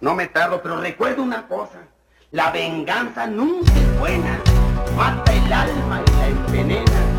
No me tardo, pero recuerdo una cosa. La venganza nunca es buena. Mata el alma y la envenena.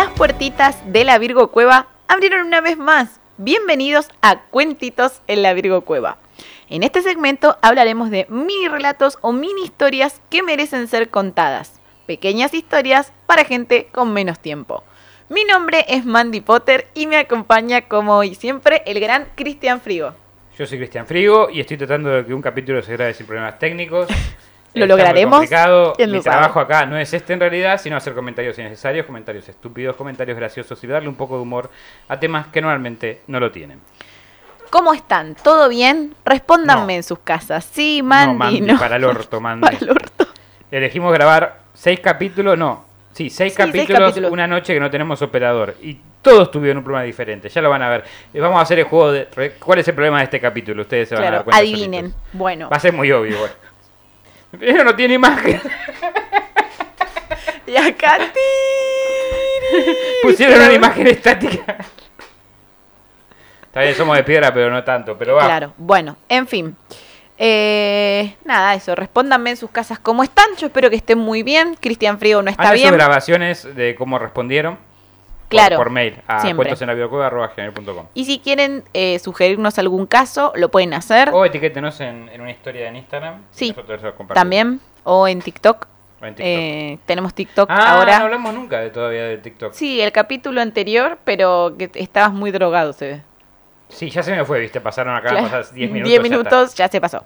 Las puertitas de la Virgo Cueva abrieron una vez más. Bienvenidos a Cuentitos en la Virgo Cueva. En este segmento hablaremos de mini relatos o mini historias que merecen ser contadas. Pequeñas historias para gente con menos tiempo. Mi nombre es Mandy Potter y me acompaña como hoy siempre el gran Cristian Frigo. Yo soy Cristian Frigo y estoy tratando de que un capítulo se grabe sin problemas técnicos. Lo Está lograremos. complicado. ¿Quién lo Mi trabajo acá no es este en realidad, sino hacer comentarios innecesarios, comentarios estúpidos, comentarios graciosos y darle un poco de humor a temas que normalmente no lo tienen. ¿Cómo están? ¿Todo bien? Respóndanme No. en sus casas. Sí, Mandy, no, Mandy, no. para el orto, Mandy. Para el orto. Elegimos grabar seis capítulos, no, sí, seis, Sí, seis capítulos, una noche que no tenemos operador. Y todos tuvieron un problema diferente, ya lo van a ver. Eh, Vamos a hacer el juego de... ¿Cuál es el problema de este capítulo? Ustedes se van a dar cuenta. adivinen. solitos. Bueno, Va a ser muy obvio, igual. Pero no tiene imagen. y acá tiri, Pusieron una imagen estática. Está bien, somos de piedra, pero no tanto. Pero va. Claro, bueno, en fin. Eh, nada, eso, respóndanme en sus casas cómo están. Yo espero que estén muy bien. Cristian Frío no está bien. grabaciones de cómo respondieron. Claro, Por, mail a siempre. cuentosenlavidacueva.com. Y si quieren eh, sugerirnos algún caso, lo pueden hacer O etiquétenos en, en una historia en Instagram. Sí, también. O en TikTok. O en TikTok. Eh, tenemos TikTok ah, ahora. no hablamos nunca de, todavía de TikTok. Sí, el capítulo anterior, pero que estabas muy drogado, se ve. Ya se me fue, viste. Pasaron acá, Claro. pasas 10 minutos. 10 ya está. minutos, ya, se pasó.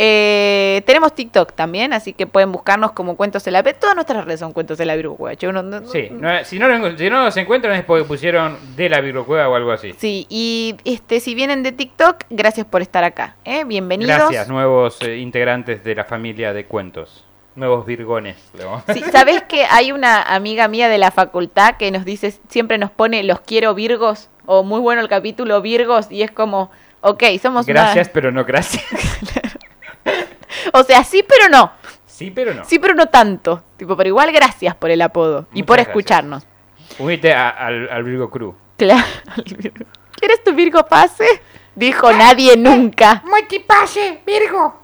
Eh, tenemos TikTok también, así que pueden buscarnos como Cuentos de la Todas nuestras redes son Cuentos de la Virgo Cueva. Yo no- no- Sí, no- si, no, lo- si no nos encuentran es porque pusieron de la Virgocueva o algo así. Sí, y este, si vienen de TikTok, gracias por estar acá. ¿eh? Bienvenidos. Gracias, nuevos eh, integrantes de la familia de cuentos. Nuevos virgones. le vamos a- Sí, ¿Sabés que hay una amiga mía de la facultad que nos dice, siempre nos pone los quiero Virgos? O muy bueno el capítulo Virgos, y es como, ok, somos una- Gracias, pero no gracias. O sea, sí, pero no. Sí, pero no. Sí, pero no tanto. Tipo, pero igual gracias por el apodo y por gracias. escucharnos. Unite a- al, al Virgo Crew. Claro. ¿Quieres tu Virgo pase? Dijo nadie nunca. ¡Multipase, Virgo!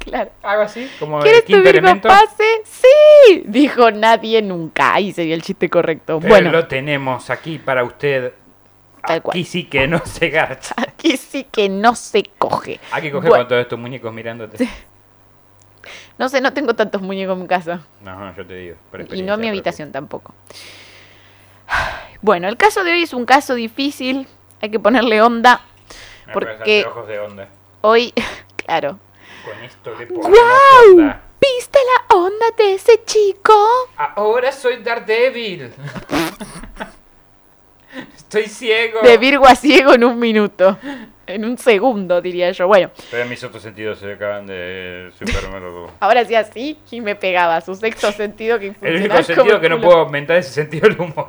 Claro. Algo así, como el ¿Quieres tu quinto elemento. pase? Sí, dijo nadie nunca. Ahí sería el chiste correcto. Pero bueno, lo tenemos aquí para usted. Tal cual. Aquí sí que no se garcha. aquí sí que no se coge. Hay que coger Bueno. con todos estos muñecos mirándote. No sé, no tengo tantos muñecos en mi casa. No, no, yo te digo. Y no en mi habitación tampoco. Bueno, el caso de hoy es un caso difícil. Hay que ponerle onda. Me Porque- de onda. Hoy, claro. Con esto le ponemos ¡Guau! onda. ¿Viste la onda de ese chico? Ahora soy Daredevil. Estoy ciego. De Virgo a ciego en un minuto. En un segundo, diría yo. Bueno, Pero mis otros sentidos se acaban de Superman. ahora sí así y me pegaba. Su sexto sentido que El único sentido que no puedo aumentar es el sentido del humor.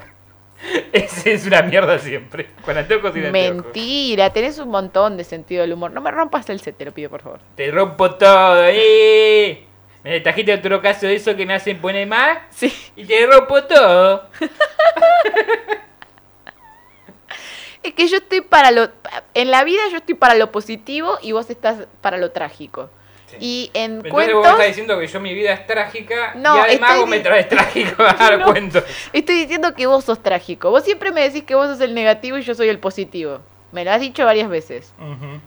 Ese es una mierda siempre. Con anteojos y sin anteojos. Mentira, tenés un montón de sentido del humor. No me rompas el set, te lo pido, por favor. Te rompo todo, ¡eh! Me trajiste otro caso de eso que me hacen poner más Sí. y te rompo todo. Es que yo estoy para lo. En la vida yo estoy para lo positivo y vos estás para lo trágico. Sí. Y en Entonces cuentos. vos me estás diciendo que yo mi vida es trágica No, y además estoy vos me traes trágico a dar No. cuentos. Estoy diciendo que vos sos trágico. Vos siempre me decís que vos sos el negativo y yo soy el positivo. Me lo has dicho varias veces.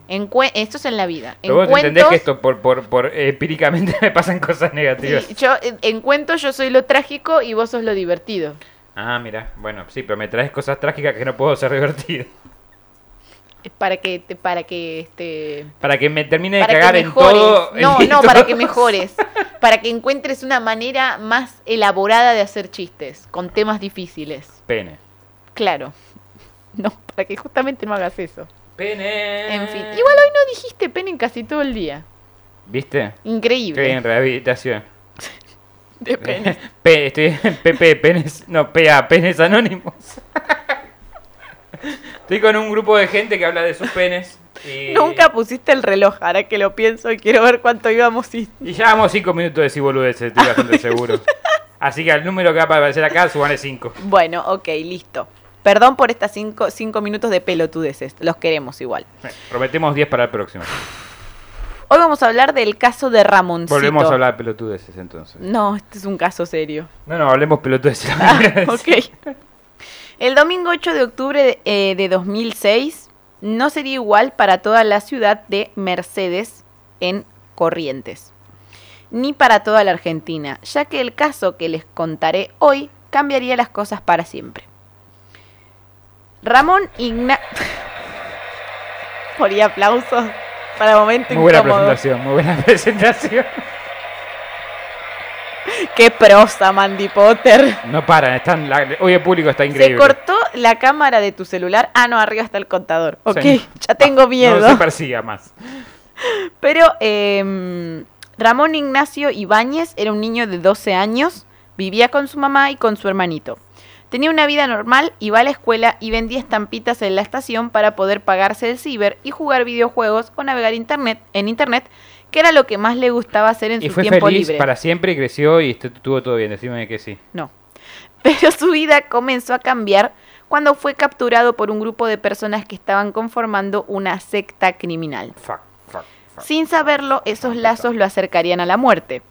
En cue- esto es en la vida. Pero en vos cuentos, entendés que esto por, por, por empíricamente me pasan cosas negativas. sí, yo en, en cuentos yo soy lo trágico y vos sos lo divertido. Ah, mira, bueno, sí, pero me traes cosas trágicas que no puedo ser divertido. Para que te, para que este Para que me termine de cagar en todo. No, en no, para que mejores. Para que encuentres una manera más elaborada de hacer chistes con temas difíciles. Pene. Claro. No, para que justamente no hagas eso. Pene. En fin. Igual hoy no dijiste pene en casi todo el día. ¿Viste? Increíble. Bien, rehabilitación. De penes. P, estoy en PP Penes, no, PA, Penes Anónimos. Estoy con un grupo de gente que habla de sus penes. Y, Nunca pusiste el reloj, ahora que lo pienso y quiero ver cuánto íbamos y... Y llevamos 5 minutos de ciboludeces, estoy bastante seguro. Así que al número que va a aparecer acá, suban 5. Bueno, ok, listo. Perdón por estas cinco, cinco minutos de pelotudeces, los queremos igual. Prometemos 10 para el próximo. Hoy vamos a hablar del caso de Ramoncito. Volvemos a hablar de pelotudeces entonces. No, este es un caso serio. No, no, hablemos pelotudeces. Ah, ok. El domingo 8 de octubre de, eh, de 2006 no sería igual para toda la ciudad de Mercedes en Corrientes, ni para toda la Argentina, ya que el caso que les contaré hoy cambiaría las cosas para siempre. Ramón Igna... Por aplausos para momento Muy buena incómodo. presentación, muy buena presentación. Qué prosa, Mandy Potter. No paran, están la- hoy el público está Se increíble. cortó la cámara de tu celular. Ah, no, arriba está el contador. Ok, Sí. ya tengo miedo. No se persiga más. Pero eh, Ramón Ignacio Ibáñez era un niño de 12 años, vivía con su mamá y con su hermanito. Tenía una vida normal, iba a la escuela y vendía estampitas en la estación para poder pagarse el ciber y jugar videojuegos o navegar internet, en internet, que era lo que más le gustaba hacer en Y su fue tiempo feliz libre. para siempre y creció y estu- estuvo todo bien. Decime que sí. No. Pero su vida comenzó a cambiar cuando fue capturado por un grupo de personas que estaban conformando una secta criminal. Fuck, fuck, fuck. Sin saberlo, esos lazos lo acercarían a la muerte.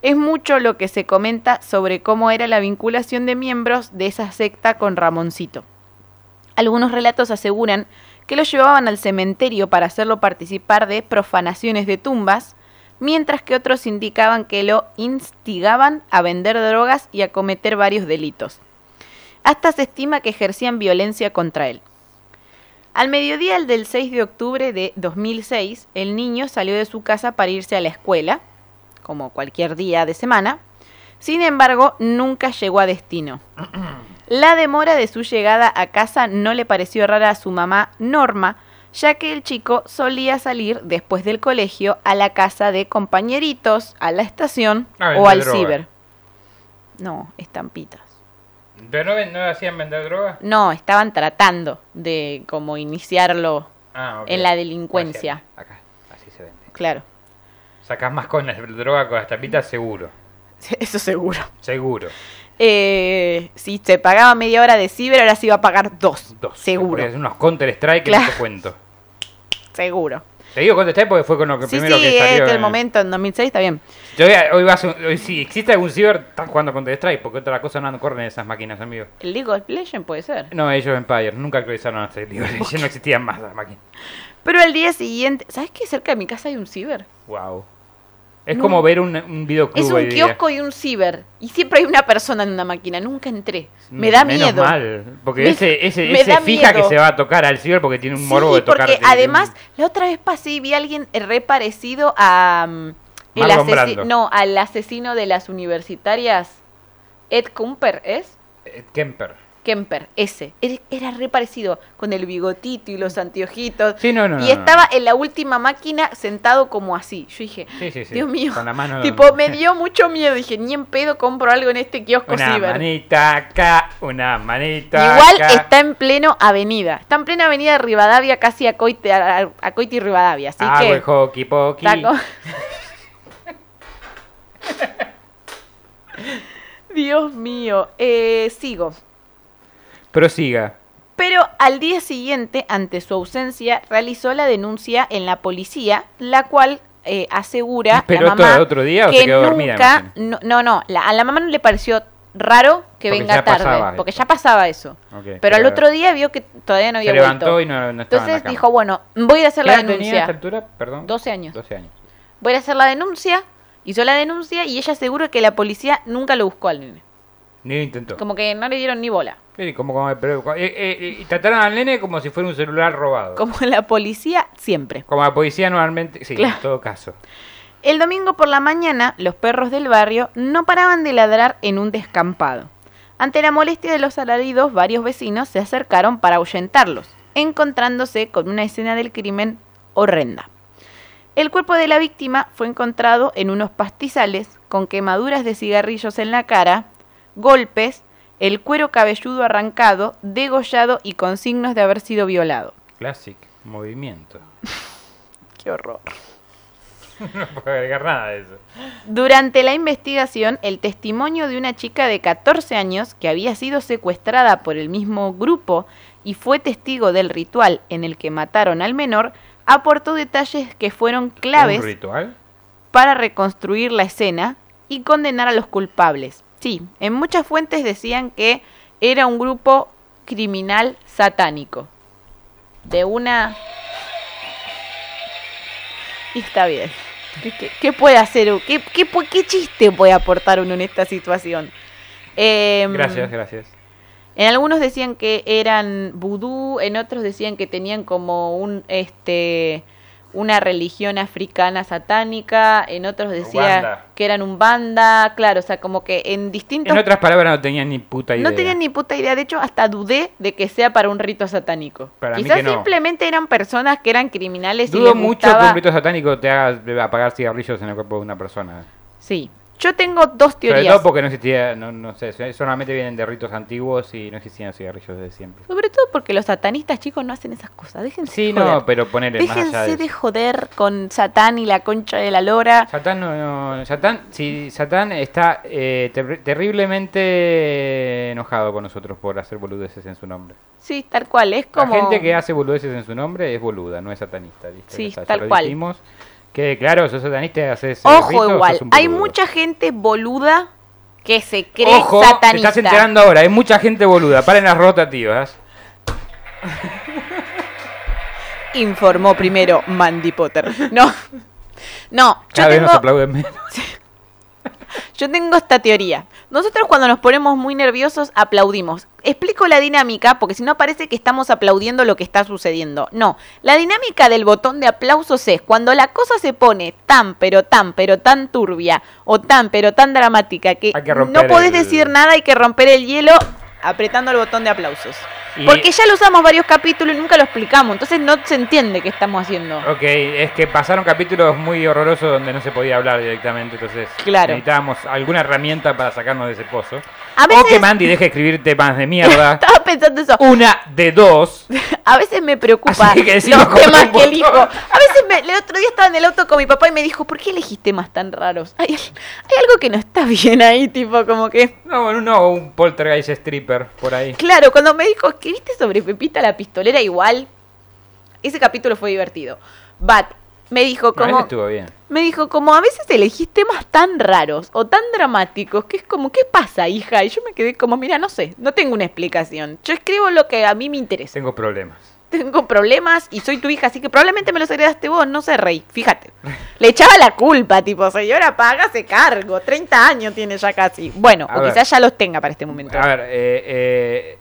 Es mucho lo que se comenta sobre cómo era la vinculación de miembros de esa secta con Ramoncito. Algunos relatos aseguran que lo llevaban al cementerio para hacerlo participar de profanaciones de tumbas, mientras que otros indicaban que lo instigaban a vender drogas y a cometer varios delitos. Hasta se estima que ejercían violencia contra él. Al mediodía del 6 de octubre de 2006, el niño salió de su casa para irse a la escuela, como cualquier día de semana. Sin embargo, nunca llegó a destino. La demora de su llegada a casa no le pareció rara a su mamá Norma, ya que el chico solía salir después del colegio a la casa de compañeritos, a la estación A o al droga. ciber. No, estampitas. ¿Pero no, no hacían vender droga? No, estaban tratando de como iniciarlo Ah, en la delincuencia. Acá, así se vende. Claro, Sacás más con la droga con las tapitas, seguro. eso seguro. Seguro. Eh, si se pagaba media hora de ciber, ahora se iba a pagar dos. Dos. Seguro, es unos Counter Strike que Claro. no te cuento. seguro. Te digo Counter Strike porque fue con lo que Sí, primero sí, que salió. es que el en- momento en 2006 está bien. Yo hoy, hoy vas a- hoy si existe algún ciber, están jugando Counter Strike porque otra cosa no corren esas máquinas, amigo. El League of Legends puede ser. No, ellos Empire, nunca actualizaron hasta el libro, ya no existían más las máquinas. Pero al día siguiente, ¿sabes qué? Cerca de mi casa hay un ciber. Wow. Es No. como ver un, un videoclub. Es un kiosco y un ciber. Y siempre hay una persona en una máquina. Nunca entré. Me da Menos miedo. mal, porque Me- ese, ese, me ese fija miedo. que se va a tocar al ciber porque tiene un morbo sí, de tocar. porque además, la otra vez pasé y vi a alguien re parecido a... mm, el Marlon asesi- Brando. no, al asesino de las universitarias. Ed Kemper, ¿es? Eh, Kemper. Kemper, ese. Era- re parecido, con el bigotito y los anteojitos. Sí, no, no. y no, estaba en la última máquina sentado como así. Yo dije, Sí, sí, sí. Dios mío. Con la mano. tipo, me dio mucho miedo. Dije, ni en pedo compro algo en este kiosco Una ciber. manita acá, una manita Igual acá. está en pleno avenida. Está en plena avenida de Rivadavia, casi a Coite, a, a Coite y Rivadavia. Así Hago que. el hockey poki. está co- Dios mío. Eh, sigo. Prosiga. Pero al día siguiente, ante su ausencia, realizó la denuncia en la policía, la cual eh, asegura ¿Esperó la todo mamá el otro día o que se quedó dormida, nunca, imagino? no, no, no, la- a la mamá no le pareció raro que Porque venga tarde, pasaba porque ya pasaba eso. Pero al otro día vio que todavía no se había levantó vuelto. y no, no estaba en la Entonces cama. dijo, bueno, voy a ir a hacer ¿Qué la edad tenía a denuncia. esta altura? Perdón. 12 años. 12 años. Voy a ir a hacer la denuncia. Hizo la denuncia y ella asegura que la policía nunca lo buscó al nene. Ni lo intentó. Como que no le dieron ni bola. Sí, como, como- pero, eh, eh, y trataron al nene como si fuera un celular robado. Como, Como la policía siempre. la policía normalmente. Sí, Claro. en todo caso. El domingo por la mañana, los perros del barrio no paraban de ladrar en un descampado. Ante la molestia de los alaridos, varios vecinos se acercaron para ahuyentarlos, encontrándose con una escena del crimen horrenda. El cuerpo de la víctima fue encontrado en unos pastizales con quemaduras de cigarrillos en la cara, golpes, el cuero cabelludo arrancado, degollado y con signos de haber sido violado. Classic, movimiento. Qué horror. No puedo agregar nada de eso. Durante la investigación, el testimonio de una chica de 14 años que había sido secuestrada por el mismo grupo y fue testigo del ritual en el que mataron al menor, aportó detalles que fueron claves para reconstruir la escena y condenar a los culpables. Sí, en muchas fuentes decían que era un grupo criminal satánico. De una... Y está bien. ¿Qué, qué- qué puede hacer? ¿Qué, qué, qué chiste puede aportar uno en esta situación? Em, Gracias, gracias. en algunos decían que eran vudú, en otros decían que tenían como un este una religión africana satánica, en otros Banda. que eran un banda, claro, o sea, como que en distintos En otras palabras, no tenían ni puta idea. no tenían ni puta idea, de hecho hasta dudé de que sea para un rito satánico. Para mí Quizás no. simplemente eran personas que eran criminales y Dudo les mucho gustaba- que un rito satánico te haga apagar cigarrillos en el cuerpo de una persona. Sí. Yo tengo dos Sobre teorías. todo porque no existía, no, no sé, solamente vienen de ritos antiguos y no existían cigarrillos desde siempre. Sobre todo porque los satanistas, chicos, no hacen esas cosas. Déjense Sí, de joder. no, pero ponele más allá Déjense de de joder con Satán y la concha de la lora. Satán no, no- Satán, sí, Satán está eh, ter- terriblemente enojado con nosotros por hacer boludeces en su nombre. Sí, tal cual. Es como. La gente que hace boludeces en su nombre es boluda, no es satanista. ¿viste? Sí, está, ya tal cual. dijimos. Claro, sos satanista y haces eh, Ojo, igual. Hay mucha gente boluda que se cree Ojo, te satanista. estás enterando ahora, hay mucha gente boluda. Paren las rotativas. Informó primero Mandy Potter. No. No, yo Cada vez nos aplauden menos. yo tengo esta teoría. Nosotros cuando nos ponemos muy nerviosos aplaudimos. Explico la dinámica porque si no parece que estamos aplaudiendo lo que está sucediendo. No, la dinámica del botón de aplausos es cuando la cosa se pone tan pero tan pero tan turbia o tan pero tan dramática que, no podés el- decir nada, hay que romper el hielo apretando el botón de aplausos. Y- Porque ya lo usamos varios capítulos y nunca lo explicamos, entonces no se entiende qué estamos haciendo. Ok, es que pasaron capítulos muy horrorosos donde no se podía hablar directamente, entonces Claro. necesitábamos alguna herramienta para sacarnos de ese pozo. A O que Mandy deje de escribir temas de mierda. Estaba pensando eso. Una de dos. A veces me preocupa Así que los temas que elijo. A veces me- el otro día estaba en el auto con mi papá y me dijo, ¿por qué elegís temas tan raros? Hay, hay algo que no está bien ahí, tipo como que... No, no, un poltergeist stripper por ahí. Claro, cuando me dijo, ¿escribiste sobre Pepita la pistolera igual? Ese capítulo fue divertido. Bat me dijo como... estuvo bien. Me dijo, como a veces elegís temas tan raros o tan dramáticos que es como, ¿qué pasa, hija? Y yo me quedé como, mira, no sé, no tengo una explicación. Yo escribo lo que a mí me interesa. Tengo problemas. Tengo problemas y soy tu hija, así que probablemente me los heredaste vos, no sé, Rey, fíjate. Le echaba la culpa, tipo, señora, págase cargo, 30 años tiene ya casi. Bueno, A o ver. quizás ya los tenga para este momento. A ver, eh, eh,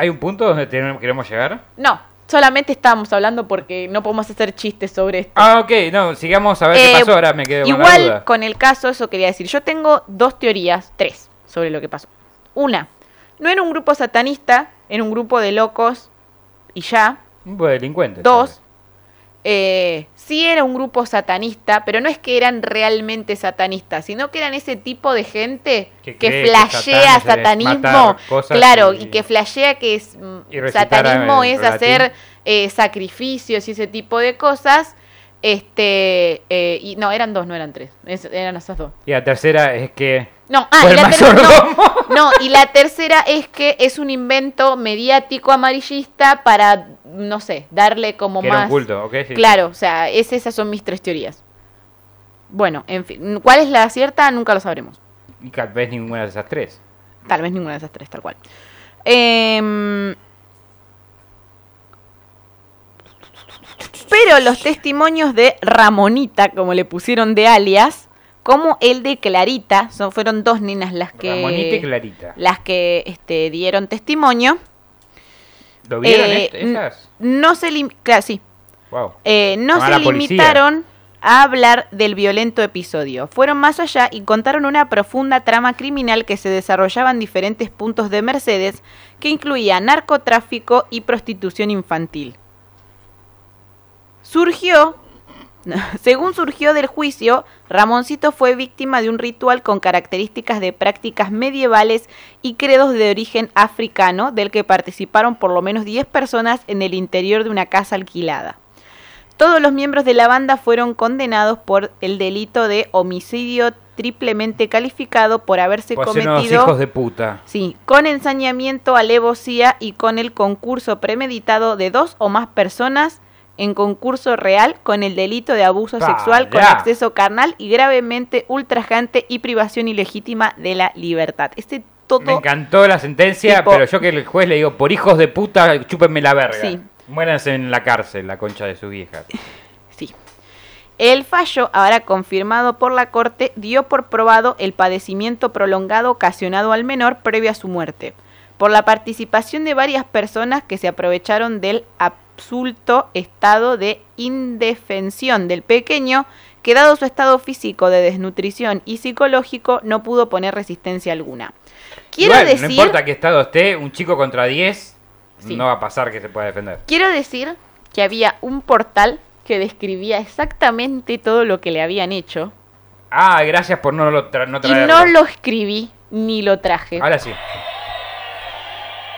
¿hay un punto donde tenemos- queremos llegar? No, solamente estábamos hablando porque no podemos hacer chistes sobre esto. Ah, ok, no, sigamos a ver Eh, qué pasó, ahora me quedo con la Igual duda. con el caso, eso quería decir. Yo tengo dos teorías, tres, sobre lo que pasó. Una, no era un grupo satanista, era un grupo de locos y ya. Un grupo de delincuentes. Dos, eh, sí era un grupo satanista, pero no es que eran realmente satanistas, sino que eran ese tipo de gente Que que, flashea Satán satanismo, claro, y- y, que flashea que es mm, satanismo es hacer eh, sacrificios y ese tipo de cosas. Este, eh, y no, eran dos, no eran tres, es- eran esas dos. Y la tercera es que No, ah, y la ter- mayordomo. no, no, y la tercera es que es un invento mediático amarillista para, no sé, darle como Que era un más... culto, ok, sí, claro, o sea, es, esas son mis tres teorías. Bueno, en fin, ¿cuál es la cierta? Nunca lo sabremos. Y tal vez ninguna de esas tres. Tal vez ninguna de esas tres, tal cual. Em, los testimonios de Ramonita, como le pusieron de alias, como el de Clarita, son, fueron dos nenas las que, Ramonita y Clarita. las que este, dieron testimonio. ¿Lo vieron Eh, est- esas? No se lim- claro, sí. Wow. Eh, no se limitaron a hablar del violento episodio. Fueron más allá y contaron una profunda trama criminal que se desarrollaba en diferentes puntos de Mercedes, que incluía narcotráfico y prostitución infantil. Surgió Según surgió del juicio, Ramoncito fue víctima de un ritual con características de prácticas medievales y credos de origen africano, del que participaron por lo menos 10 personas en el interior de una casa alquilada. Todos los miembros de la banda fueron condenados por el delito de homicidio triplemente calificado por haberse Pues cometido hijos de puta. Sí, con ensañamiento, alevosía y con el concurso premeditado de dos o más personas en concurso real con el delito de abuso Pa, sexual con acceso carnal y gravemente ultrajante y privación ilegítima de la libertad. Este todo Me encantó la sentencia, Tipo- pero yo que el juez le digo, por hijos de puta, chúpenme la verga. Sí. Muéranse en la cárcel, la concha de su vieja. Sí. El fallo, ahora confirmado por la Corte, dio por probado el padecimiento prolongado ocasionado al menor previo a su muerte, por la participación de varias personas que se aprovecharon del absulto estado de indefensión del pequeño, que dado su estado físico de desnutrición y psicológico no pudo poner resistencia alguna. Quiero Igual, decir, no importa qué estado esté, un chico contra 10 Sí. no va a pasar que se pueda defender. quiero decir que había un portal que describía exactamente todo lo que le habían hecho Ah, gracias por no, lo tra- no Y traerlo. no lo escribí ni lo traje. Ahora sí.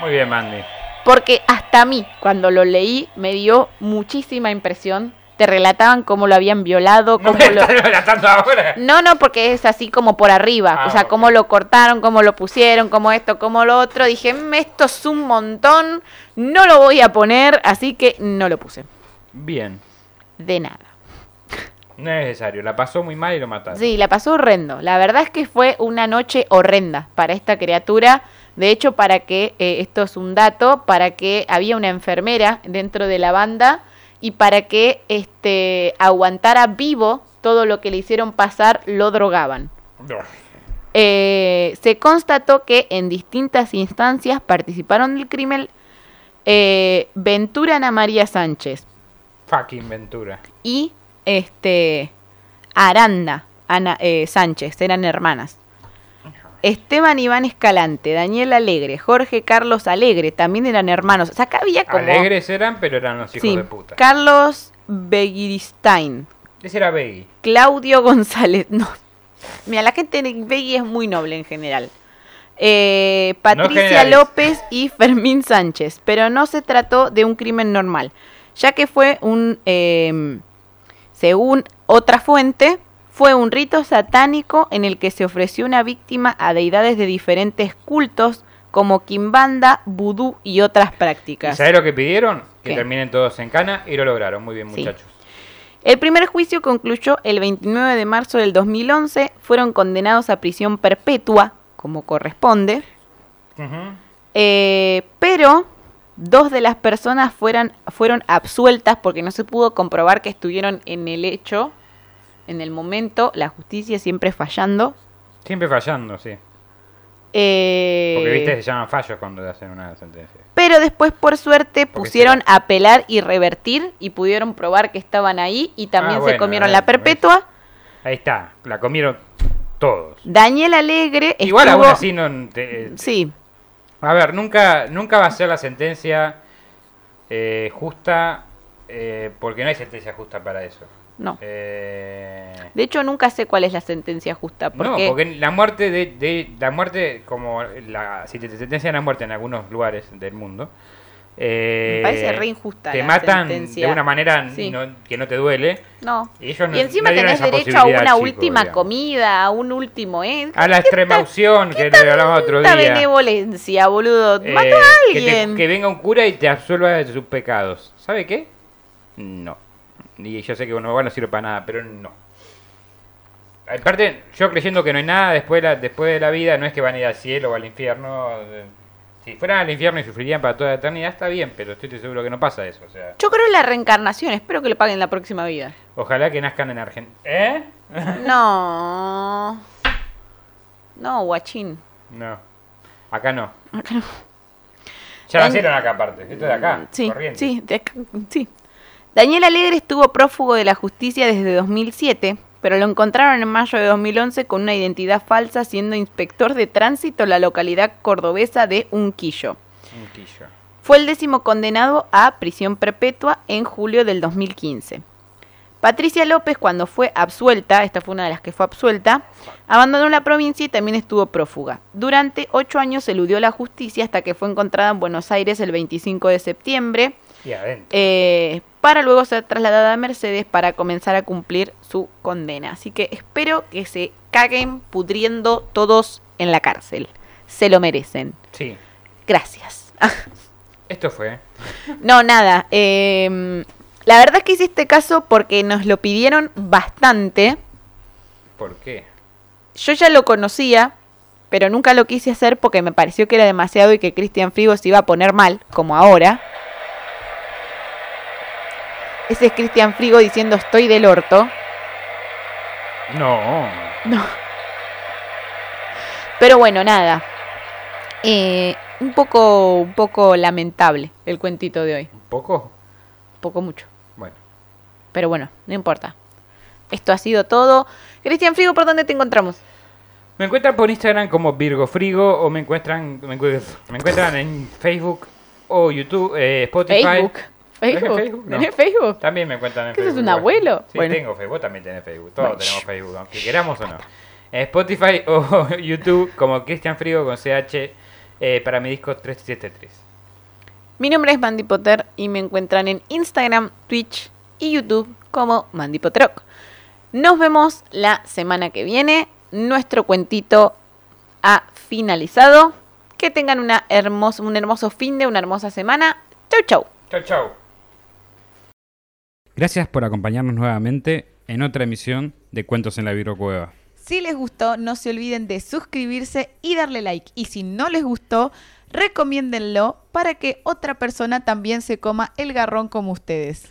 Muy bien, Mandy. Porque hasta a mí, cuando lo leí, me dio muchísima impresión. Te relataban cómo lo habían violado, No cómo me lo... estás relatando ahora. No, no, porque es así como por arriba. Ah, o sea, cómo lo cortaron, cómo lo pusieron, cómo esto, cómo lo otro. Dije, "Mm, esto es un montón. No lo voy a poner, así que no lo puse. Bien. De nada. No es necesario. La pasó muy mal y lo mataron. Sí, la pasó horrendo. La verdad es que fue una noche horrenda para esta criatura. De hecho, para que, eh, esto es un dato, para que había una enfermera dentro de la banda y para que este, aguantara vivo todo lo que le hicieron pasar, lo drogaban. Eh, se constató que en distintas instancias participaron del crimen eh, Ventura Ana María Sánchez, Fucking Ventura. y este Aranda Ana, eh, Sánchez, eran hermanas. Esteban Iván Escalante, Daniel Alegre, Jorge Carlos Alegre, también eran hermanos. O sea, acá había como... Alegres eran, pero eran los hijos Sí, de puta. Carlos Begiristain, Ese era Beggy. Claudio González. No. Mira, la gente de Begui es muy noble en general. Eh, Patricia. López y Fermín Sánchez. Pero no se trató de un crimen normal, ya que fue un, eh, según otra fuente, fue un rito satánico en el que se ofreció una víctima a deidades de diferentes cultos como Kimbanda, Vudú y otras ¿Y prácticas. sabés lo que pidieron? Que terminen todos en cana y lo lograron. Muy bien, Sí. muchachos. El primer juicio concluyó el 29 de marzo del 2011. Fueron condenados a prisión perpetua, como corresponde. Eh, pero dos de las personas fueran, fueron absueltas porque no se pudo comprobar que estuvieron en el hecho, en el momento, la justicia siempre fallando. Siempre fallando, sí. Eh, Porque viste, se llaman fallos cuando hacen una sentencia. Pero después, por suerte, Porque pusieron sí. a apelar y revertir y pudieron probar que estaban ahí y también Ah, se comieron la perpetua. Ahí está, la comieron todos. Daniel Alegre Igual estuvo- aún así no... te- te- Sí, A ver, nunca, nunca va a ser la sentencia eh, justa eh, porque no hay sentencia justa para eso. no. Eh, De hecho, nunca sé cuál es la sentencia justa. Porque, No, porque la muerte de, de- la muerte como la si te sentencian a muerte en algunos lugares del mundo eh, Me parece re injusta te la matan sentencia. de una manera Sí. no- que no te duele no. y ellos no- y encima no tenés derecho a una chico, última digamos. comida, a un último, ¿eh? a la extremaución que le hablamos otro día benevolencia, boludo. Eh, Mató a que, te- alguien. que venga un cura y te absuelva de sus pecados ¿sabe qué? No y yo sé que bueno, no sirve para nada pero no Aparte, yo creyendo que no hay nada después de la, después de la vida, no es que van a ir al cielo o al infierno. Si fueran al infierno y sufrirían para toda la eternidad, está bien, pero estoy seguro que no pasa eso. O sea, Yo creo en la reencarnación. Espero que le paguen la próxima vida. ojalá que nazcan en Argentina. ¿Eh? No. No, guachín. No. Acá no. Acá no. Ya nacieron acá aparte. Esto de acá. Sí, Corrientes. sí, de acá- sí. Daniel Alegre estuvo prófugo de la justicia desde 2007, pero lo encontraron en mayo de 2011 con una identidad falsa siendo inspector de tránsito en la localidad cordobesa de Unquillo. Un quillo. Fue el décimo condenado a prisión perpetua en julio del 2015. Patricia López, cuando fue absuelta, esta fue una de las que fue absuelta, abandonó la provincia y también estuvo prófuga. Durante ocho años eludió la justicia hasta que fue encontrada en Buenos Aires el 25 de septiembre, Y adentro. eh, para luego ser trasladada a Mercedes para comenzar a cumplir su condena. Así que espero que se caguen pudriendo todos en la cárcel. Se lo merecen. Sí. Gracias. Esto fue. No, nada. eh, la verdad es que hice este caso porque nos lo pidieron bastante. ¿Por qué? Yo ya lo conocía, pero nunca lo quise hacer porque me pareció que era demasiado y que Cristian Frigo se iba a poner mal, como ahora. Ese es Cristian Frigo diciendo estoy del orto. No. No. Pero bueno, nada. Eh, un poco, un poco lamentable el cuentito de hoy. ¿Un poco? Un poco mucho. Bueno. Pero bueno, no importa. Esto ha sido todo. Cristian Frigo, ¿por dónde te encontramos? Me encuentran por Instagram como Virgo Frigo o me encuentran me, encu- me encuentran en Facebook o YouTube, eh, Spotify. Facebook. ¿Tenés Facebook. Facebook? No. ¿Tenés Facebook? También me encuentran en ¿Qué Facebook. un abuelo? Sí, Bueno. tengo Facebook, vos también tenés Facebook. Todos Bueno. tenemos Facebook, aunque queramos o no. En Spotify o YouTube como Cristian Frigo con CH eh, para mi disco 373. Mi nombre es Mandy Potter y me encuentran en Instagram, Twitch y YouTube como Mandy Potrock. Nos vemos la semana que viene. Nuestro cuentito ha finalizado. Que tengan una hermoso, un hermoso fin de una hermosa semana. Chau, chau. Chau, chau. Gracias por acompañarnos nuevamente en otra emisión de Cuentos en la Cueva. Si les gustó, no se olviden de suscribirse y darle like. Y si no les gustó, recomiéndenlo para que otra persona también se coma el garrón como ustedes.